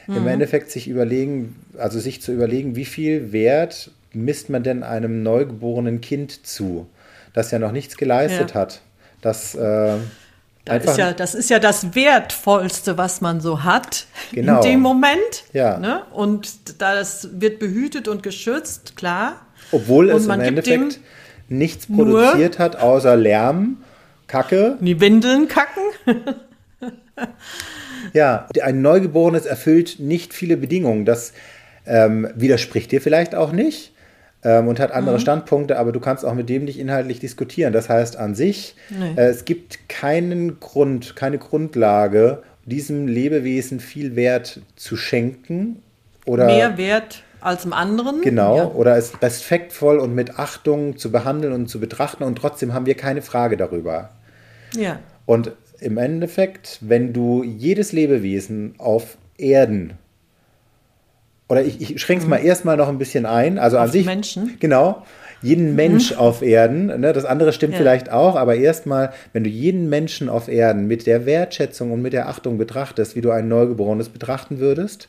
Im Endeffekt sich überlegen, also sich zu überlegen, wie viel Wert misst man denn einem neugeborenen Kind zu, das ja noch nichts geleistet Ja. hat. Das, äh, Das ist, ja, das ist ja das Wertvollste, was man so hat Genau. in dem Moment. Ja. Ne? Und das wird behütet und geschützt, klar. obwohl und es im Endeffekt nichts produziert hat, außer Lärm, Kacke. Die Windeln kacken. Ja, ein Neugeborenes erfüllt nicht viele Bedingungen. Das ähm, widerspricht dir vielleicht auch nicht ähm, und hat Mhm. andere Standpunkte, aber du kannst auch mit dem nicht inhaltlich diskutieren. Das heißt an sich, Nee. äh, es gibt keinen Grund, keine Grundlage, diesem Lebewesen viel Wert zu schenken oder Mehr Wert als dem anderen. genau Ja. oder es respektvoll und mit Achtung zu behandeln und zu betrachten und trotzdem haben wir keine Frage darüber. ja. Und im Endeffekt, wenn du jedes Lebewesen auf Erden, oder ich, ich schränke es mal erstmal noch ein bisschen ein, also an Auf sich. Menschen? Genau. Jeden Mensch auf Erden, ne, das andere stimmt Ja. vielleicht auch, aber erstmal, wenn du jeden Menschen auf Erden mit der Wertschätzung und mit der Achtung betrachtest, wie du ein Neugeborenes betrachten würdest,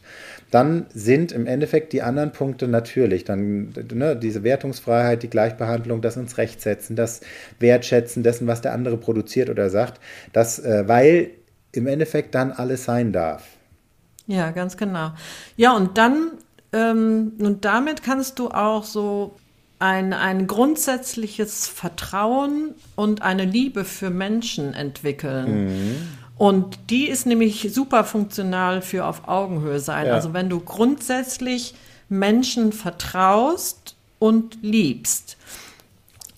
dann sind im Endeffekt die anderen Punkte natürlich. Dann ne, diese Wertungsfreiheit, die Gleichbehandlung, das ins Recht setzen, das Wertschätzen dessen, was der andere produziert oder sagt, das, äh, weil im Endeffekt dann alles sein darf. Ja, ganz genau. Ja, und dann, ähm, und damit kannst du auch so ein, ein grundsätzliches Vertrauen und eine Liebe für Menschen entwickeln. Und die ist nämlich super funktional für auf Augenhöhe sein. Ja. Also wenn du grundsätzlich Menschen vertraust und liebst.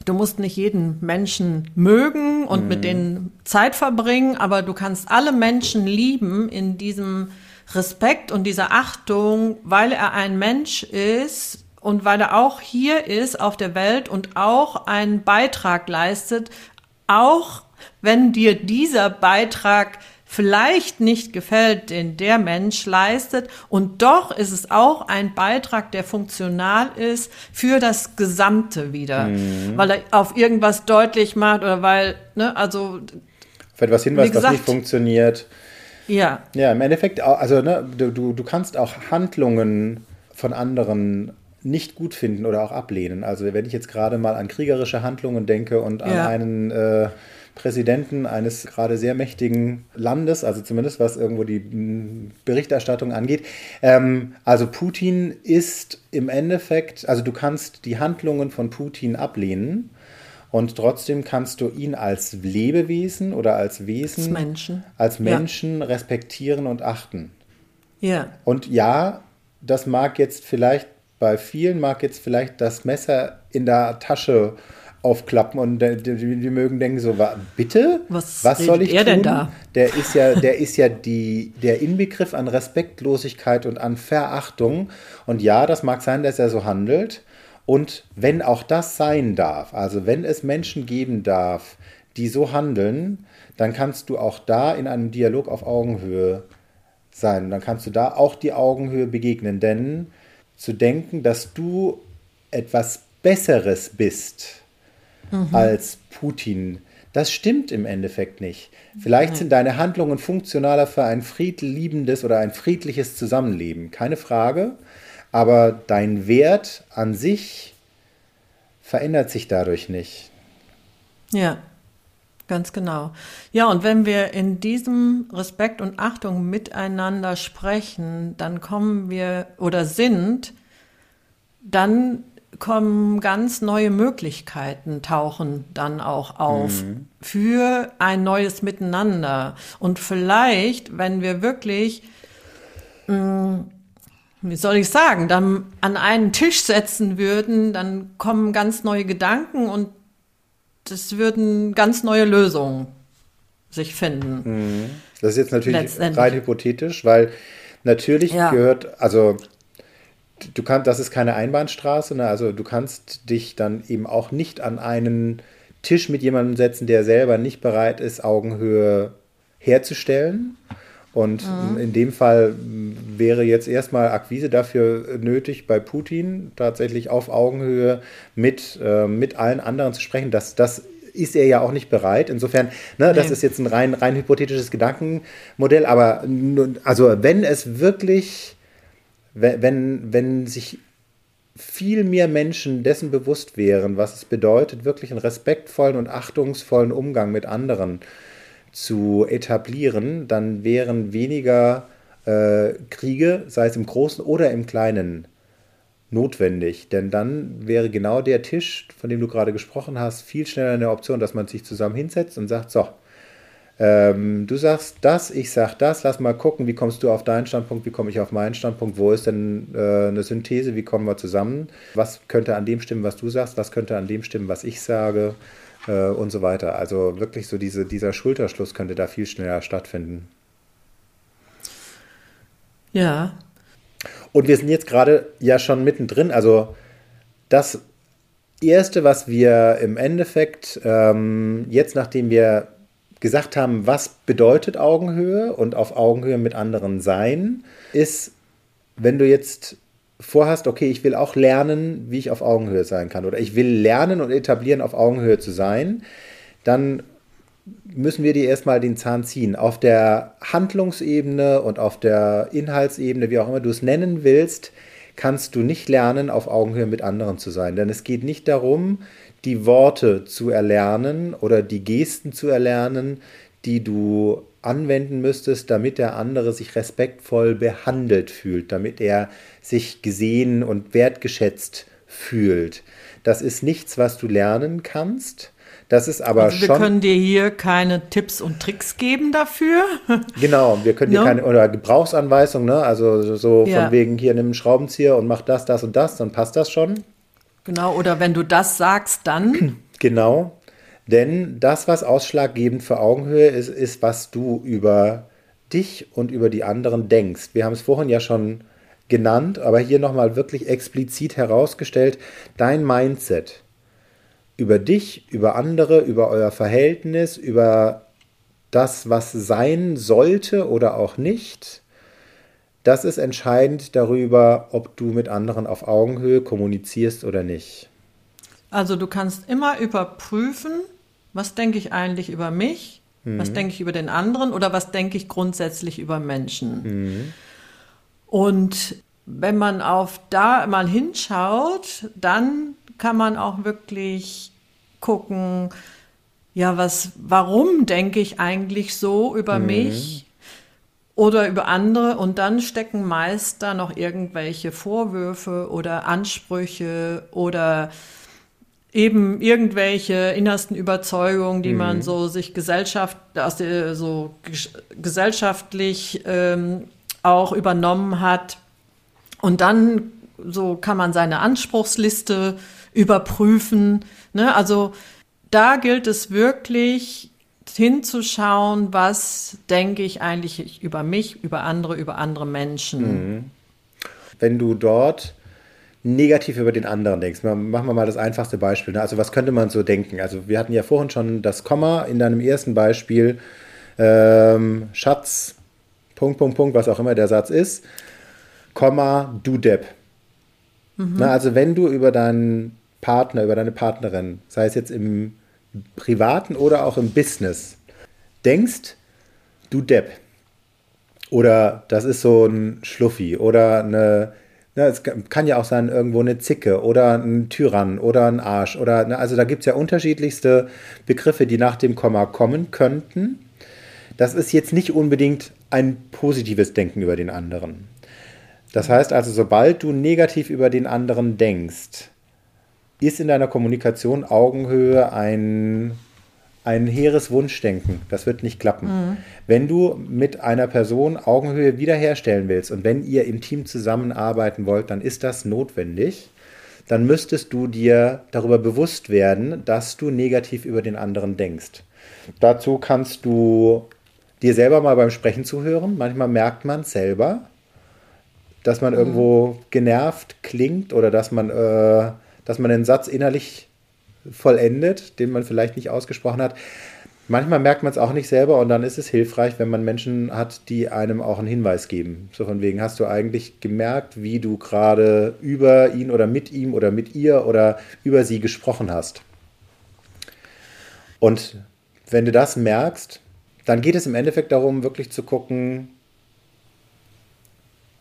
Du musst nicht jeden Menschen mögen und mit denen Zeit verbringen, aber du kannst alle Menschen lieben in diesem Respekt und dieser Achtung, weil er ein Mensch ist und weil er auch hier ist auf der Welt und auch einen Beitrag leistet auch wenn dir dieser Beitrag vielleicht nicht gefällt, den der Mensch leistet. Und doch ist es auch ein Beitrag, der funktional ist für das Gesamte wieder, mhm. weil er auf irgendwas deutlich macht oder weil, ne, also. Auf etwas hinweist, gesagt, was nicht funktioniert. Ja. Ja, im Endeffekt, also ne, du, du kannst auch Handlungen von anderen nicht gut finden oder auch ablehnen. Also wenn ich jetzt gerade mal an kriegerische Handlungen denke und an ja. einen äh, Präsidenten eines gerade sehr mächtigen Landes, also zumindest was irgendwo die Berichterstattung angeht. Ähm, also Putin ist im Endeffekt, also du kannst die Handlungen von Putin ablehnen. Und trotzdem kannst du ihn als Lebewesen oder als Wesen, als Menschen, als Menschen ja. respektieren und achten. Ja. Und ja, das mag jetzt vielleicht bei vielen mag jetzt vielleicht das Messer in der Tasche aufklappen und die, die, mögen denken so, bitte? Was, was soll ich er tun? denn da? Der ist ja, der ist ja die, der Inbegriff an Respektlosigkeit und an Verachtung. Und ja, das mag sein, dass er so handelt. Und wenn auch das sein darf, also wenn es Menschen geben darf, die so handeln, dann kannst du auch da in einem Dialog auf Augenhöhe sein. Dann kannst du da auch die Augenhöhe begegnen. Denn zu denken, dass du etwas Besseres bist, mhm. als Putin. Das stimmt im Endeffekt nicht. Vielleicht sind deine Handlungen funktionaler für ein friedliebendes oder ein friedliches Zusammenleben, keine Frage. Aber dein Wert an sich verändert sich dadurch nicht. Ja, ganz genau. Ja, und wenn wir in diesem Respekt und Achtung miteinander sprechen, dann kommen wir oder sind dann kommen ganz neue Möglichkeiten, tauchen dann auch auf mhm. für ein neues Miteinander. Und vielleicht, wenn wir wirklich, mh, mm, wie soll ich sagen, dann an einen Tisch setzen würden, dann kommen ganz neue Gedanken und es würden ganz neue Lösungen sich finden. Mhm. Das ist jetzt natürlich rein hypothetisch, weil natürlich ja. gehört, also du kannst, das ist keine Einbahnstraße, ne? also du kannst dich dann eben auch nicht an einen Tisch mit jemandem setzen, der selber nicht bereit ist, Augenhöhe herzustellen. Und mhm. in dem Fall wäre jetzt erstmal Akquise dafür nötig, bei Putin tatsächlich auf Augenhöhe mit, äh, mit allen anderen zu sprechen. Das, das ist er ja auch nicht bereit. Insofern, ne, das ist jetzt ein rein, rein hypothetisches Gedankenmodell. Aber also wenn es wirklich wenn, wenn sich viel mehr Menschen dessen bewusst wären, was es bedeutet, wirklich einen respektvollen und achtungsvollen Umgang mit anderen zu etablieren, dann wären weniger äh, Kriege, sei es im Großen oder im Kleinen, notwendig. Denn dann wäre genau der Tisch, von dem du gerade gesprochen hast, viel schneller eine Option, dass man sich zusammen hinsetzt und sagt, so, ähm, du sagst das, ich sag das, lass mal gucken, wie kommst du auf deinen Standpunkt, wie komme ich auf meinen Standpunkt, wo ist denn äh, eine Synthese, wie kommen wir zusammen, was könnte an dem stimmen, was du sagst, was könnte an dem stimmen, was ich sage äh, und so weiter. Also wirklich so diese, dieser Schulterschluss könnte da viel schneller stattfinden. Ja. Und wir sind jetzt gerade ja schon mittendrin, also das Erste, was wir im Endeffekt ähm, jetzt, nachdem wir gesagt haben, was bedeutet Augenhöhe und auf Augenhöhe mit anderen sein, ist, wenn du jetzt vorhast, okay, ich will auch lernen, wie ich auf Augenhöhe sein kann oder ich will lernen und etablieren, auf Augenhöhe zu sein, dann müssen wir dir erstmal den Zahn ziehen. Auf der Handlungsebene und auf der Inhaltsebene, wie auch immer du es nennen willst, kannst du nicht lernen, auf Augenhöhe mit anderen zu sein. Denn es geht nicht darum, die Worte zu erlernen oder die Gesten zu erlernen, die du anwenden müsstest, damit der andere sich respektvoll behandelt fühlt, damit er sich gesehen und wertgeschätzt fühlt. Das ist nichts, was du lernen kannst. Das ist aber also wir schon. Wir können dir hier keine Tipps und Tricks geben dafür. Genau, wir können dir no? keine oder Gebrauchsanweisung, ne? Also so ja. von wegen hier nimm einen Schraubenzieher und mach das, das und das, dann passt das schon. Genau, oder wenn du das sagst, dann. Genau, denn das, was ausschlaggebend für Augenhöhe ist, ist, was du über dich und über die anderen denkst. Wir haben es vorhin ja schon genannt, aber hier nochmal wirklich explizit herausgestellt, dein Mindset. über dich, über andere, über euer Verhältnis, über das, was sein sollte oder auch nicht. Das ist entscheidend darüber, ob du mit anderen auf Augenhöhe kommunizierst oder nicht. Also du kannst immer überprüfen, was denke ich eigentlich über mich, mhm. was denke ich über den anderen oder was denke ich grundsätzlich über Menschen. Mhm. Und wenn man auf da mal hinschaut, dann kann man auch wirklich gucken, ja, was, warum denke ich eigentlich so über mhm. mich oder über andere und dann stecken meist da noch irgendwelche Vorwürfe oder Ansprüche oder eben irgendwelche innersten Überzeugungen, die mhm. man so sich Gesellschaft, der, so gesellschaftlich ähm, auch übernommen hat. Und dann so kann man seine Anspruchsliste überprüfen. Ne? Also da gilt es wirklich hinzuschauen, was denke ich eigentlich über mich, über andere, über andere Menschen. Mhm. Wenn du dort negativ über den anderen denkst. Machen wir mal das einfachste Beispiel. Ne? Also was könnte man so denken? Also wir hatten ja vorhin schon das Komma in deinem ersten Beispiel. Ähm, Schatz, Punkt, Punkt, Punkt, was auch immer der Satz ist. Komma, du Depp. Mhm. Na, also wenn du über deinen Partner, über deine Partnerin, sei es jetzt im privaten oder auch im Business, denkst, du Depp. Oder das ist so ein Schluffi oder eine Ne, es kann ja auch sein, irgendwo eine Zicke oder ein Tyrann oder ein Arsch. Oder, ne, also da gibt es ja unterschiedlichste Begriffe, die nach dem Komma kommen könnten. Das ist jetzt nicht unbedingt ein positives Denken über den anderen. Das heißt also, sobald du negativ über den anderen denkst, ist in deiner Kommunikation Augenhöhe ein ein hehres Wunschdenken. Das wird nicht klappen. Mhm. Wenn du mit einer Person Augenhöhe wiederherstellen willst und wenn ihr im Team zusammenarbeiten wollt, dann ist das notwendig. Dann müsstest du dir darüber bewusst werden, dass du negativ über den anderen denkst. Dazu kannst du dir selber mal beim Sprechen zuhören. Manchmal merkt man selber, dass man mhm. irgendwo genervt klingt oder dass man, äh, dass man den Satz innerlich vollendet, den man vielleicht nicht ausgesprochen hat. Manchmal merkt man es auch nicht selber und dann ist es hilfreich, wenn man Menschen hat, die einem auch einen Hinweis geben. So von wegen, hast du eigentlich gemerkt, wie du gerade über ihn oder mit ihm oder mit ihr oder über sie gesprochen hast? Und wenn du das merkst, dann geht es im Endeffekt darum, wirklich zu gucken,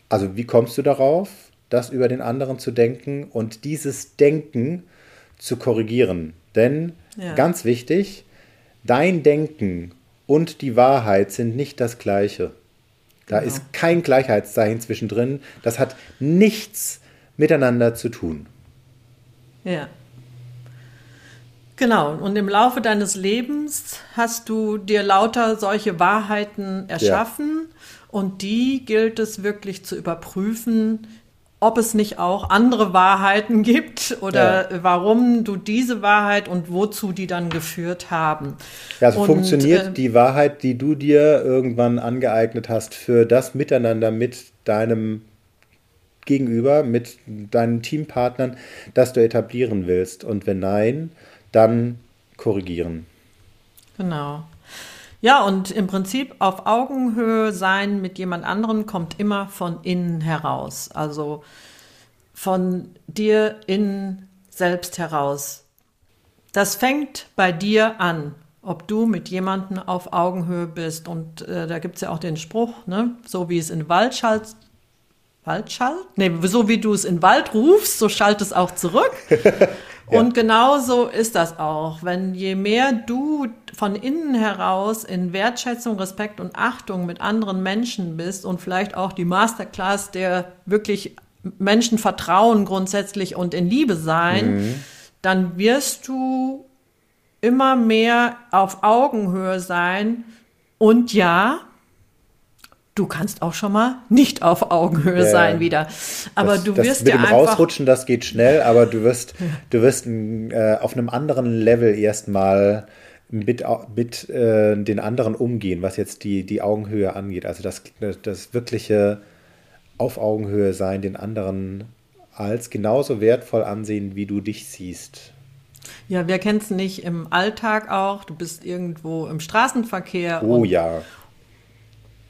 also wie kommst du darauf, das über den anderen zu denken und dieses Denken zu korrigieren. Denn ja. ganz wichtig, dein Denken und die Wahrheit sind nicht das gleiche. Da genau. ist kein Gleichheitszeichen zwischendrin. Das hat nichts miteinander zu tun. Ja. Genau, und im Laufe deines Lebens hast du dir lauter solche Wahrheiten erschaffen ja. und die gilt es wirklich zu überprüfen, ob es nicht auch andere Wahrheiten gibt oder ja. warum du diese Wahrheit und wozu die dann geführt haben. Ja, also und, funktioniert äh, die Wahrheit, die du dir irgendwann angeeignet hast, für das Miteinander mit deinem Gegenüber, mit deinen Teampartnern, das du etablieren willst? Und wenn nein, dann korrigieren. Genau. Ja, und im Prinzip auf Augenhöhe sein mit jemand anderem kommt immer von innen heraus. Also von dir innen selbst heraus. Das fängt bei dir an, ob du mit jemandem auf Augenhöhe bist. Und äh, da gibt es ja auch den Spruch, ne? so wie es in Wald schallt, Wald schallt? Nee, so wie du es in Wald rufst, so schallt es auch zurück. Und genauso ist das auch. Wenn je mehr du von innen heraus in Wertschätzung, Respekt und Achtung mit anderen Menschen bist und vielleicht auch die Masterclass der wirklich Menschen vertrauen grundsätzlich und in Liebe sein, mhm. dann wirst du immer mehr auf Augenhöhe sein. Und ja, du kannst auch schon mal nicht auf Augenhöhe ja, sein wieder. Aber das, du das wirst mit dem Rausrutschen, das geht schnell, aber du wirst, du wirst äh, auf einem anderen Level erstmal mit, mit äh, den anderen umgehen, was jetzt die, die Augenhöhe angeht. Also das, das wirkliche auf Augenhöhe sein, den anderen als genauso wertvoll ansehen, wie du dich siehst. Ja, wer kennt es nicht im Alltag auch? Du bist irgendwo im Straßenverkehr. Oh ja.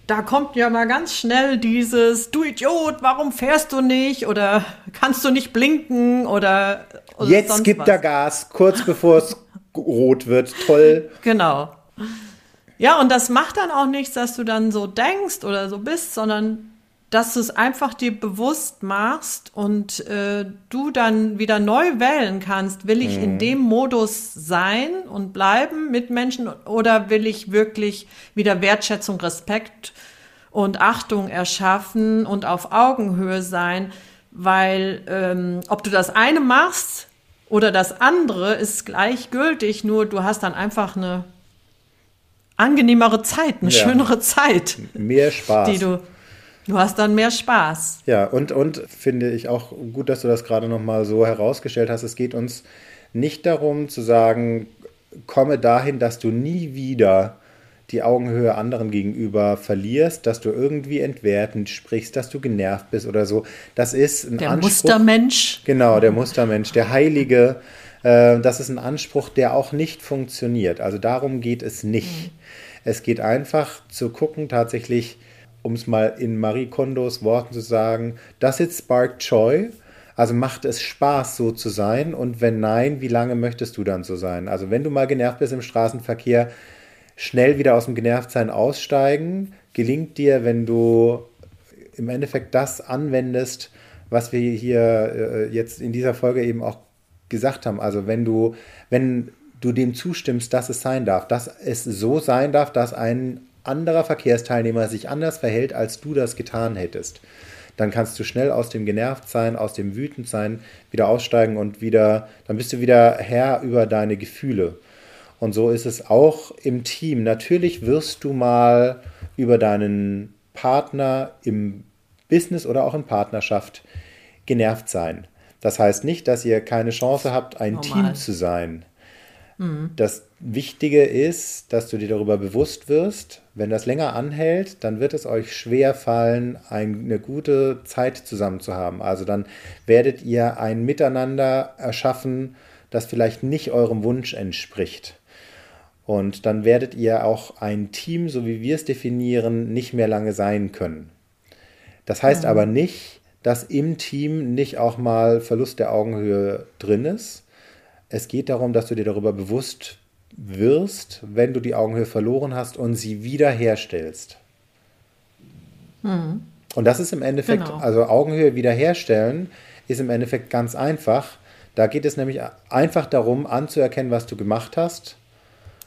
Da kommt ja mal ganz schnell dieses, du Idiot, warum fährst du nicht? Oder kannst du nicht blinken? Oder, oder Jetzt gibt was. er Gas, kurz bevor es rot wird. Toll. Genau. Ja, und das macht dann auch nichts, dass du dann so denkst oder so bist, sondern dass du es einfach dir bewusst machst und äh, du dann wieder neu wählen kannst, will ich mhm. in dem Modus sein und bleiben mit Menschen oder will ich wirklich wieder Wertschätzung, Respekt und Achtung erschaffen und auf Augenhöhe sein, weil ähm, ob du das eine machst oder das andere ist gleichgültig, nur du hast dann einfach eine angenehmere Zeit, eine ja. schönere Zeit. Mehr Spaß. Die du, du hast dann mehr Spaß. Ja, und, und finde ich auch gut, dass du das gerade nochmal so herausgestellt hast. Es geht uns nicht darum zu sagen, komme dahin, dass du nie wieder die Augenhöhe anderen gegenüber verlierst, dass du irgendwie entwertend sprichst, dass du genervt bist oder so. Das ist ein der Anspruch. Mustermensch. Genau, der Mustermensch, der Heilige. Äh, das ist ein Anspruch, der auch nicht funktioniert. Also darum geht es nicht. Mhm. Es geht einfach zu gucken, tatsächlich, um es mal in Marie Kondos Worten zu sagen, does it spark joy? Also macht es Spaß, so zu sein? Und wenn nein, wie lange möchtest du dann so sein? Also wenn du mal genervt bist im Straßenverkehr, schnell wieder aus dem Genervtsein aussteigen. Gelingt dir, wenn du im Endeffekt das anwendest, was wir hier äh, jetzt in dieser Folge eben auch gesagt haben. Also wenn du, wenn du dem zustimmst, dass es sein darf, dass es so sein darf, dass ein anderer Verkehrsteilnehmer sich anders verhält, als du das getan hättest, dann kannst du schnell aus dem Genervtsein, aus dem Wütendsein wieder aussteigen und wieder, dann bist du wieder Herr über deine Gefühle. Und so ist es auch im Team. Natürlich wirst du mal über deinen Partner im Business oder auch in Partnerschaft genervt sein. Das heißt nicht, dass ihr keine Chance habt, ein Normal. Team zu sein. Mhm. Das Wichtige ist, dass du dir darüber bewusst wirst, wenn das länger anhält, dann wird es euch schwer fallen, eine gute Zeit zusammen zu haben. Also dann werdet ihr ein Miteinander erschaffen, das vielleicht nicht eurem Wunsch entspricht. Und dann werdet ihr auch ein Team, so wie wir es definieren, nicht mehr lange sein können. Das heißt mhm. aber nicht, dass im Team nicht auch mal Verlust der Augenhöhe drin ist. Es geht darum, dass du dir darüber bewusst wirst, wenn du die Augenhöhe verloren hast und sie wiederherstellst. Mhm. Und das ist im Endeffekt, genau. also Augenhöhe wiederherstellen, ist im Endeffekt ganz einfach. Da geht es nämlich einfach darum, anzuerkennen, was du gemacht hast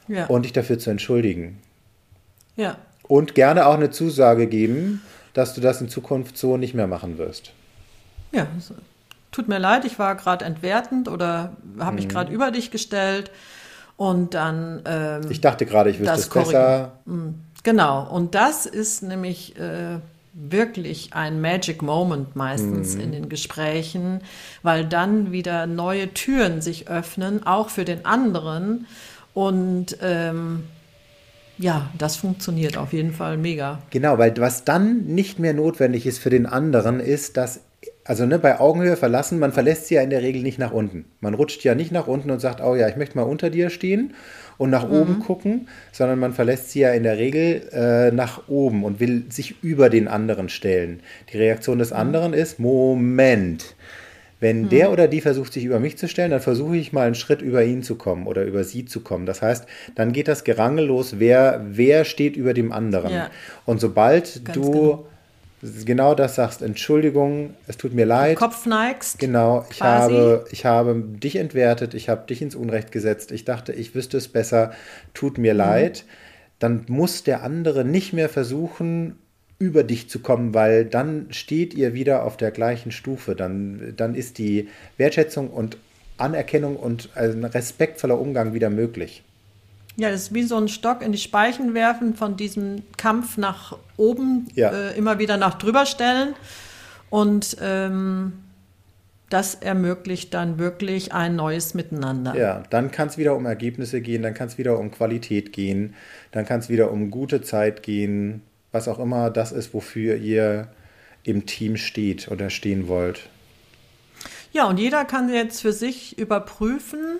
ja. und dich dafür zu entschuldigen. Ja. Und gerne auch eine Zusage geben, dass du das in Zukunft so nicht mehr machen wirst. Ja, tut mir leid, ich war gerade entwertend oder habe mich mhm. gerade über dich gestellt. Und dann. Ähm, ich dachte gerade, ich wüsste es besser. Mhm. Genau. Und das ist nämlich äh, wirklich ein Magic Moment meistens mhm. in den Gesprächen, weil dann wieder neue Türen sich öffnen, auch für den anderen. Und ähm, ja, das funktioniert auf jeden Fall mega. Genau, weil was dann nicht mehr notwendig ist für den anderen, ist, dass, also ne, bei Augenhöhe verlassen, man verlässt sie ja in der Regel nicht nach unten. Man rutscht ja nicht nach unten und sagt, oh ja, ich möchte mal unter dir stehen und nach mhm. oben gucken, sondern man verlässt sie ja in der Regel äh, nach oben und will sich über den anderen stellen. Die Reaktion des mhm. anderen ist, Moment, wenn hm. der oder die versucht, sich über mich zu stellen, dann versuche ich mal einen Schritt über ihn zu kommen oder über sie zu kommen. Das heißt, dann geht das Gerangel los, wer, wer steht über dem anderen. Ja. Und sobald Ganz du genau. Genau. das sagst, Entschuldigung, es tut mir leid. Kopf neigst. Genau, ich habe, ich habe dich entwertet, ich habe dich ins Unrecht gesetzt, ich dachte, ich wüsste es besser, tut mir mhm. leid. Dann muss der andere nicht mehr versuchen, über dich zu kommen, weil dann steht ihr wieder auf der gleichen Stufe. Dann, dann ist die Wertschätzung und Anerkennung und ein respektvoller Umgang wieder möglich. Ja, das ist wie so ein Stock in die Speichen werfen von diesem Kampf nach oben, ja. äh, immer wieder nach drüber stellen. Und ähm, das ermöglicht dann wirklich ein neues Miteinander. Ja, dann kann es wieder um Ergebnisse gehen, dann kann es wieder um Qualität gehen, dann kann es wieder um gute Zeit gehen, was auch immer das ist, wofür ihr im Team steht oder stehen wollt. Ja, und jeder kann jetzt für sich überprüfen,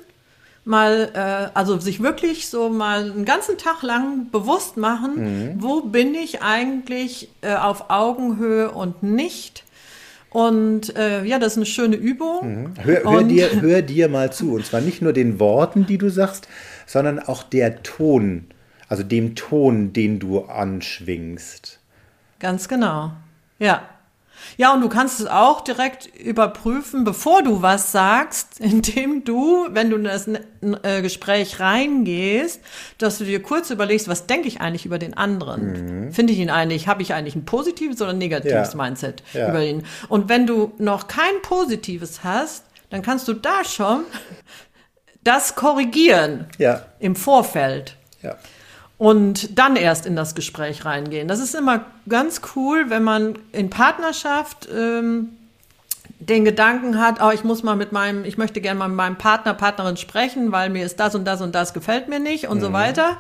mal, äh, also sich wirklich so mal einen ganzen Tag lang bewusst machen, mhm. wo bin ich eigentlich äh, auf Augenhöhe und nicht. Und äh, ja, das ist eine schöne Übung. Mhm. Hör, hör, dir, hör dir mal zu. Und zwar nicht nur den Worten, die du sagst, sondern auch der Ton, also dem Ton, den du anschwingst. Ganz genau. Ja. Ja, und du kannst es auch direkt überprüfen, bevor du was sagst, indem du, wenn du in das äh, Gespräch reingehst, dass du dir kurz überlegst, was denke ich eigentlich über den anderen? Mhm. Finde ich ihn eigentlich, habe ich eigentlich ein positives oder ein negatives ja. Mindset ja. über ihn? Und wenn du noch kein positives hast, dann kannst du da schon das korrigieren ja. im Vorfeld. Ja und dann erst in das Gespräch reingehen. Das ist immer ganz cool, wenn man in Partnerschaft ähm, den Gedanken hat, oh, ich muss mal mit meinem, ich möchte gerne mal mit meinem Partner, Partnerin sprechen, weil mir ist das und das und das gefällt mir nicht und mhm. so weiter.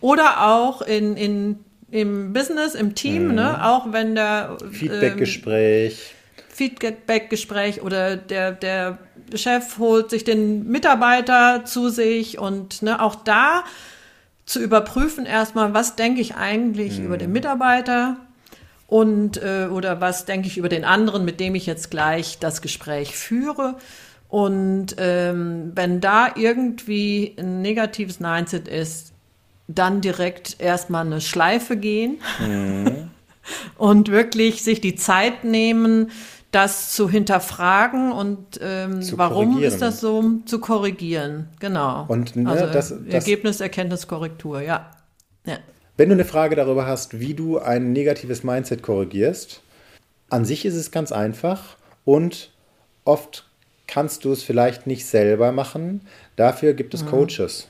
Oder auch in, in, im Business, im Team, mhm. ne? auch wenn der Feedbackgespräch. Ähm, Feedbackgespräch oder der, der Chef holt sich den Mitarbeiter zu sich und ne, auch da zu überprüfen erstmal, was denke ich eigentlich mhm. über den Mitarbeiter und äh, oder was denke ich über den anderen, mit dem ich jetzt gleich das Gespräch führe. Und ähm, wenn da irgendwie ein negatives Mindset ist, dann direkt erstmal eine Schleife gehen mhm. und wirklich sich die Zeit nehmen, das zu hinterfragen und ähm, warum ist das so zu korrigieren. Genau. Und ne, also, das, das, Ergebnis, Erkenntnis, Korrektur, ja. ja. Wenn du eine Frage darüber hast, wie du ein negatives Mindset korrigierst, an sich ist es ganz einfach und oft kannst du es vielleicht nicht selber machen. Dafür gibt es mhm. Coaches.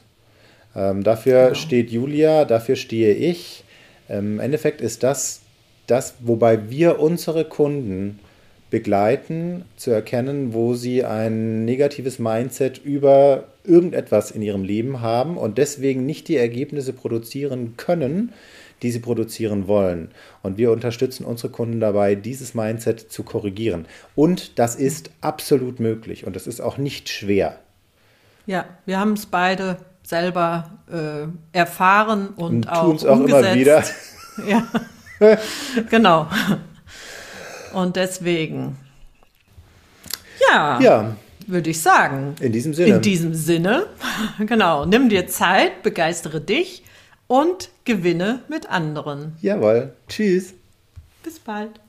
Ähm, dafür genau. steht Julia, dafür stehe ich. Ähm, Im Endeffekt ist das das, wobei wir unsere Kunden begleiten, zu erkennen, wo sie ein negatives Mindset über irgendetwas in ihrem Leben haben und deswegen nicht die Ergebnisse produzieren können, die sie produzieren wollen. Und wir unterstützen unsere Kunden dabei, dieses Mindset zu korrigieren. Und das ist absolut möglich und das ist auch nicht schwer. Ja, wir haben es beide selber äh, erfahren und, und auch umgesetzt. auch immer wieder. Ja, genau. Und deswegen, ja, ja. würde ich sagen. In diesem Sinne. In diesem Sinne, genau. Nimm dir Zeit, begeistere dich und gewinne mit anderen. Jawohl. Tschüss. Bis bald.